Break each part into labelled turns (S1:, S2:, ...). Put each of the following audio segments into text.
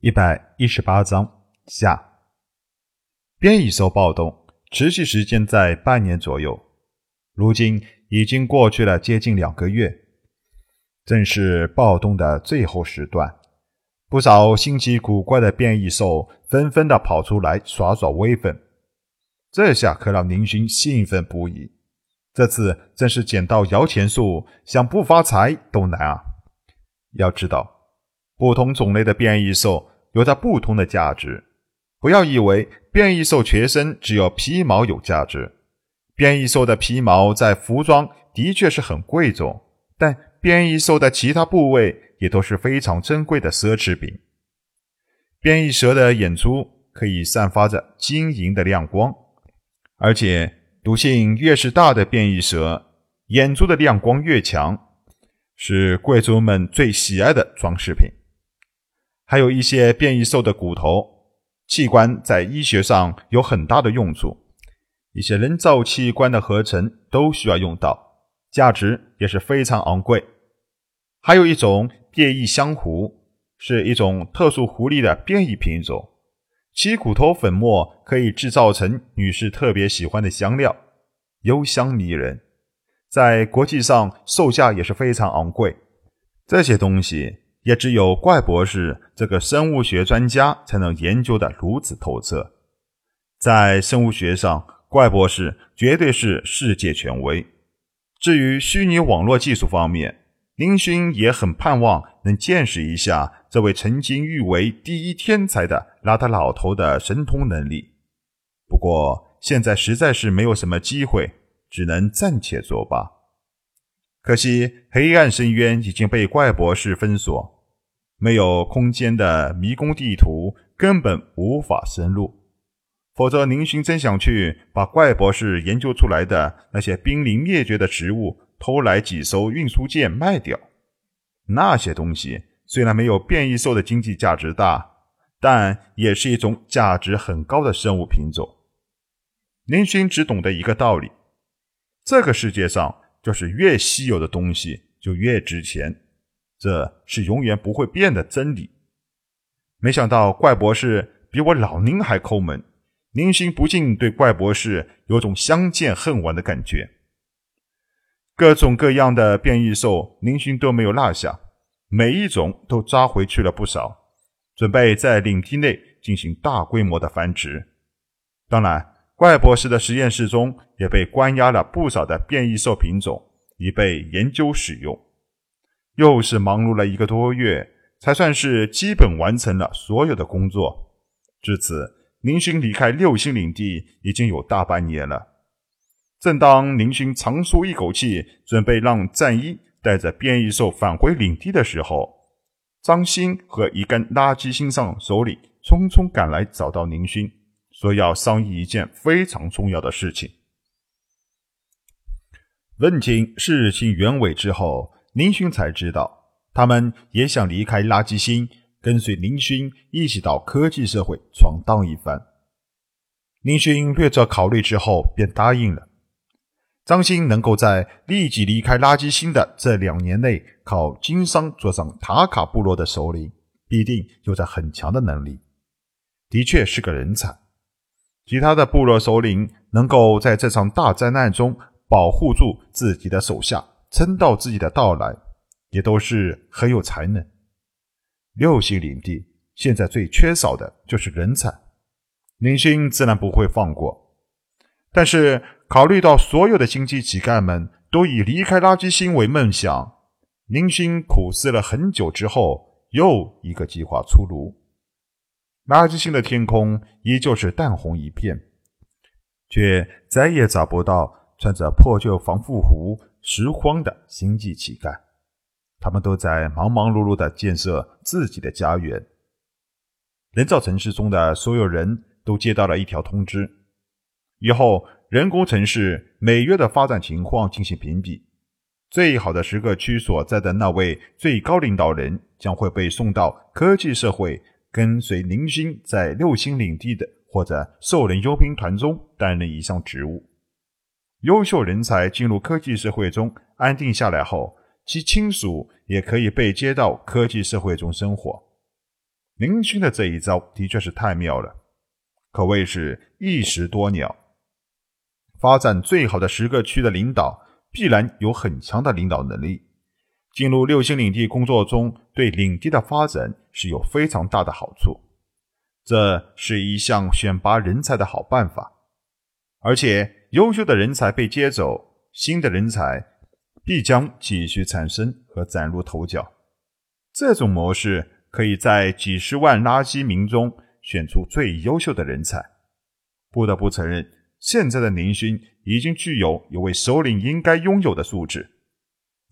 S1: 一百一十八章下，变异兽暴动持续时间在半年左右，如今已经过去了接近两个月，正是暴动的最后时段。不少新奇古怪的变异兽纷纷的跑出来耍耍威风，这下可让宁勋兴奋不已。这次真是捡到摇钱树，想不发财都难啊！要知道。不同种类的变异兽有着不同的价值，不要以为变异兽全身只有皮毛有价值。变异兽的皮毛在服装的确是很贵重，但变异兽的其他部位也都是非常珍贵的奢侈品。变异蛇的眼珠可以散发着晶莹的亮光，而且毒性越是大的变异蛇，眼珠的亮光越强，是贵族们最喜爱的装饰品。还有一些变异兽的骨头器官在医学上有很大的用处，一些人造器官的合成都需要用到，价值也是非常昂贵。还有一种变异香狐，是一种特殊狐狸的变异品种，其骨头粉末可以制造成女士特别喜欢的香料，幽香迷人，在国际上售价也是非常昂贵。这些东西。也只有怪博士这个生物学专家才能研究的如此透彻。在生物学上，怪博士绝对是世界权威。至于虚拟网络技术方面，林勋也很盼望能见识一下这位曾经誉为第一天才的邋遢老头的神通能力。不过现在实在是没有什么机会，只能暂且作罢。可惜，黑暗深渊已经被怪博士封锁，没有空间的迷宫地图，根本无法深入。否则，宁勋真想去把怪博士研究出来的那些濒临灭绝的植物偷来几艘运输舰卖掉。那些东西虽然没有变异兽的经济价值大，但也是一种价值很高的生物品种。宁勋只懂得一个道理：这个世界上。就是越稀有的东西就越值钱，这是永远不会变的真理。没想到怪博士比我老宁还抠门，宁勋不禁对怪博士有种相见恨晚的感觉。各种各样的变异兽，宁勋都没有落下，每一种都抓回去了不少，准备在领地内进行大规模的繁殖。当然。怪博士的实验室中也被关押了不少的变异兽品种，以备研究使用。又是忙碌了一个多月，才算是基本完成了所有的工作。至此，林勋离开六星领地已经有大半年了。正当林勋长舒一口气，准备让战衣带着变异兽返回领地的时候，张鑫和一根垃圾星上首领匆匆赶来找到林勋。说要商议一件非常重要的事情。问清事情原委之后，林勋才知道，他们也想离开垃圾星，跟随林勋一起到科技社会闯荡一番。林勋略作考虑之后，便答应了。张鑫能够在立即离开垃圾星的这两年内，靠经商做上塔卡部落的首领，必定有着很强的能力，的确是个人才。其他的部落首领能够在这场大灾难中保护住自己的手下，撑到自己的到来，也都是很有才能。六星领地现在最缺少的就是人才，林星自然不会放过。但是考虑到所有的星际乞丐们都以离开垃圾星为梦想，林星苦思了很久之后，又一个计划出炉。垃圾星的天空依旧是淡红一片，却再也找不到穿着破旧防护服、拾荒的星际乞丐。他们都在忙忙碌碌地建设自己的家园。人造城市中的所有人都接到了一条通知：以后人工城市每月的发展情况进行评比，最好的十个区所在的那位最高领导人将会被送到科技社会。跟随林星在六星领地的或者兽人佣兵团中担任一项职务，优秀人才进入科技社会中安定下来后，其亲属也可以被接到科技社会中生活。林勋的这一招的确是太妙了，可谓是一石多鸟。发展最好的十个区的领导，必然有很强的领导能力。进入六星领地工作中，对领地的发展是有非常大的好处。这是一项选拔人才的好办法，而且优秀的人才被接走，新的人才必将继续产生和崭露头角。这种模式。可以在几十万垃圾民中选出最优秀的人才。不得不承认，现在的宁勋已经具有一位首领应该拥有的素质，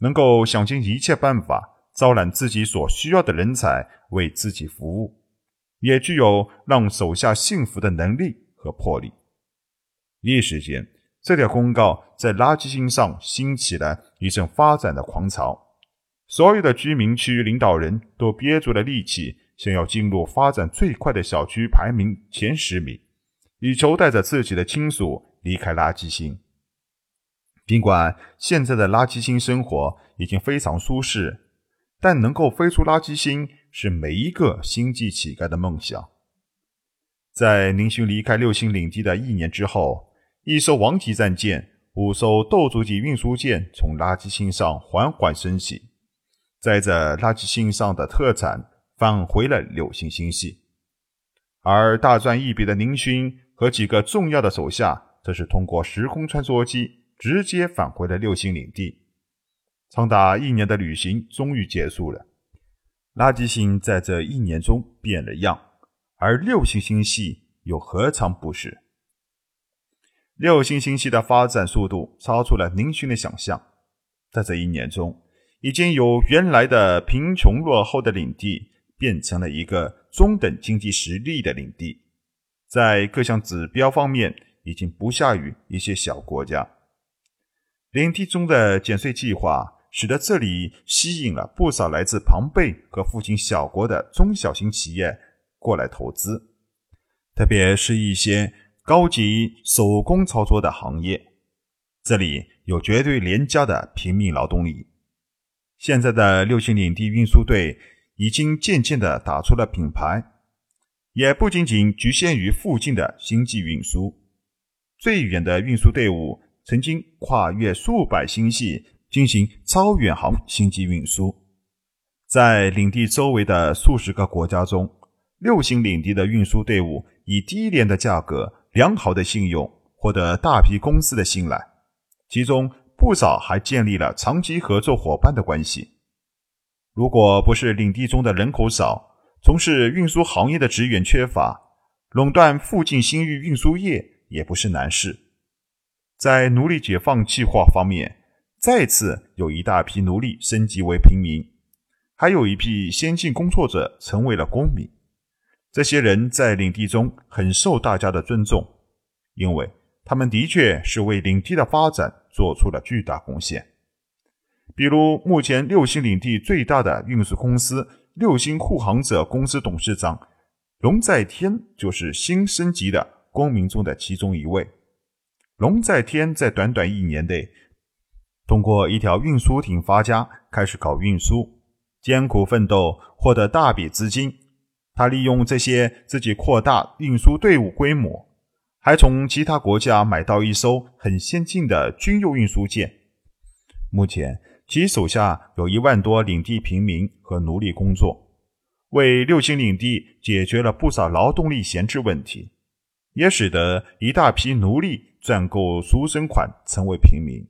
S1: 能够想尽一切办法招揽自己所需要的人才为自己服务，也具有让手下信服的能力和魄力。一时间，这条公告在垃圾星上兴起了一阵发展的狂潮。所有的居民区领导人都憋住了力气，想要进入发展最快的小区排名前十名，以求带着自己的亲属离开垃圾星。尽管现在的垃圾星生活已经非常舒适，但能够飞出垃圾星是每一个星际乞丐的梦想。在宁勋离开六星领地的一年之后，一艘王级战舰、五艘斗族级运输舰从垃圾星上缓缓升起。载着垃圾星上的特产返回了六星星系，而大赚一笔的宁勋和几个重要的手下，则是通过时空穿梭机直接返回了六星领地。长达一年的旅行终于结束了，垃圾星在这一年中变了样，而六星星系又何尝不是？六星星系的发展速度超出了宁勋的想象，在这一年中。已经由原来的贫穷落后的领地变成了一个中等经济实力的领地，在各项指标方面已经不下于一些小国家。领地中的减税计划使得这里吸引了不少来自庞贝和附近小国的中小型企业过来投资，特别是一些高级手工操作的行业，这里有绝对廉价的平民劳动力。现在的六星领地运输队已经渐渐地打出了品牌，也不仅仅局限于附近的星际运输。最远的运输队伍曾经跨越数百星系进行超远航星际运输。在领地周围的数十个国家中，六星领地的运输队伍以低廉的价格、良好的信用获得大批公司的信赖，其中。不少还建立了长期合作伙伴的关系。如果不是领地中的人口少，从事运输行业的职员缺乏，垄断附近新域运输业也不是难事。在奴隶解放计划方面，再次有一大批奴隶升级为平民，还有一批先进工作者成为了公民。这些人在领地中很受大家的尊重，因为他们的确是为领地的发展。做出了巨大贡献，比如目前六星领地最大的运输公司六星护航者公司董事长龙在天就是新升级的公民中的其中一位。龙在天在短短一年内，通过一条运输艇发家，开始搞运输，艰苦奋斗，获得大笔资金。他利用这些自己扩大运输队伍规模。还从其他国家买到一艘很先进的军用运输舰。目前，其手下有一万多领地平民和奴隶工作，为六星领地解决了不少劳动力闲置问题，也使得一大批奴隶赚够赎身款，成为平民。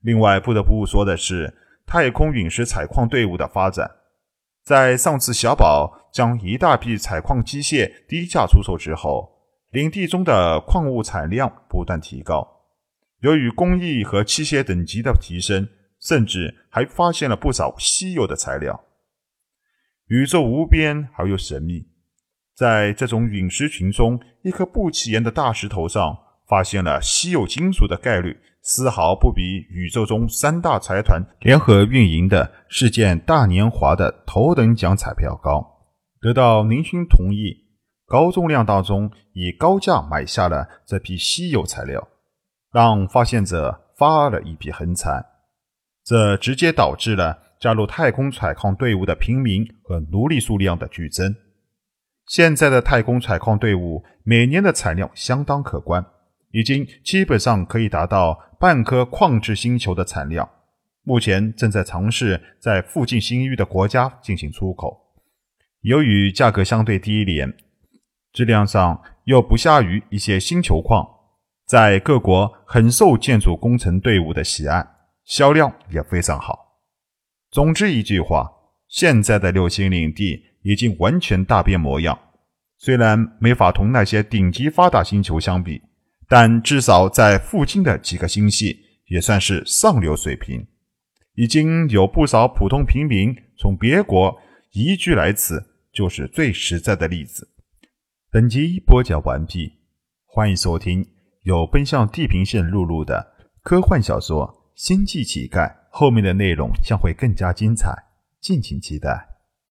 S1: 另外，不得不说的是，太空陨石采矿队伍的发展。在上次小宝将一大批采矿机械低价出售之后。领地中的矿物产量不断提高，由于工艺和器械等级的提升，甚至还发现了不少稀有的材料。宇宙无边而又神秘，在这种陨石群中，一颗不起眼的大石头上发现了稀有金属的概率，丝毫不比宇宙中三大财团联合运营的事件大年华的头等奖彩票高。得到宁勋同意。高重量当中，以高价买下了这批稀有材料，让发现者发了一笔横财。这直接导致了加入太空采矿队伍的平民和奴隶数量的剧增，现在的太空采矿队伍每年的产量相当可观，已经基本上可以达到半颗矿质星球的产量。目前正在尝试在附近星域的国家进行出口。由于价格相对低廉，质量上又不下于一些星球矿，在各国很受建筑工程队伍的喜爱，销量也非常好。总之一句话，现在的六星领地已经完全大变模样。虽然没法同那些顶级发达星球相比，但至少在附近的几个星系也算是上流水平。已经有不少普通平民从别国移居来此，就是最实在的例子。本集播讲完毕，欢迎收听由奔向地平线录入的科幻小说《星际乞丐》，后面的内容将会更加精彩，敬请期待。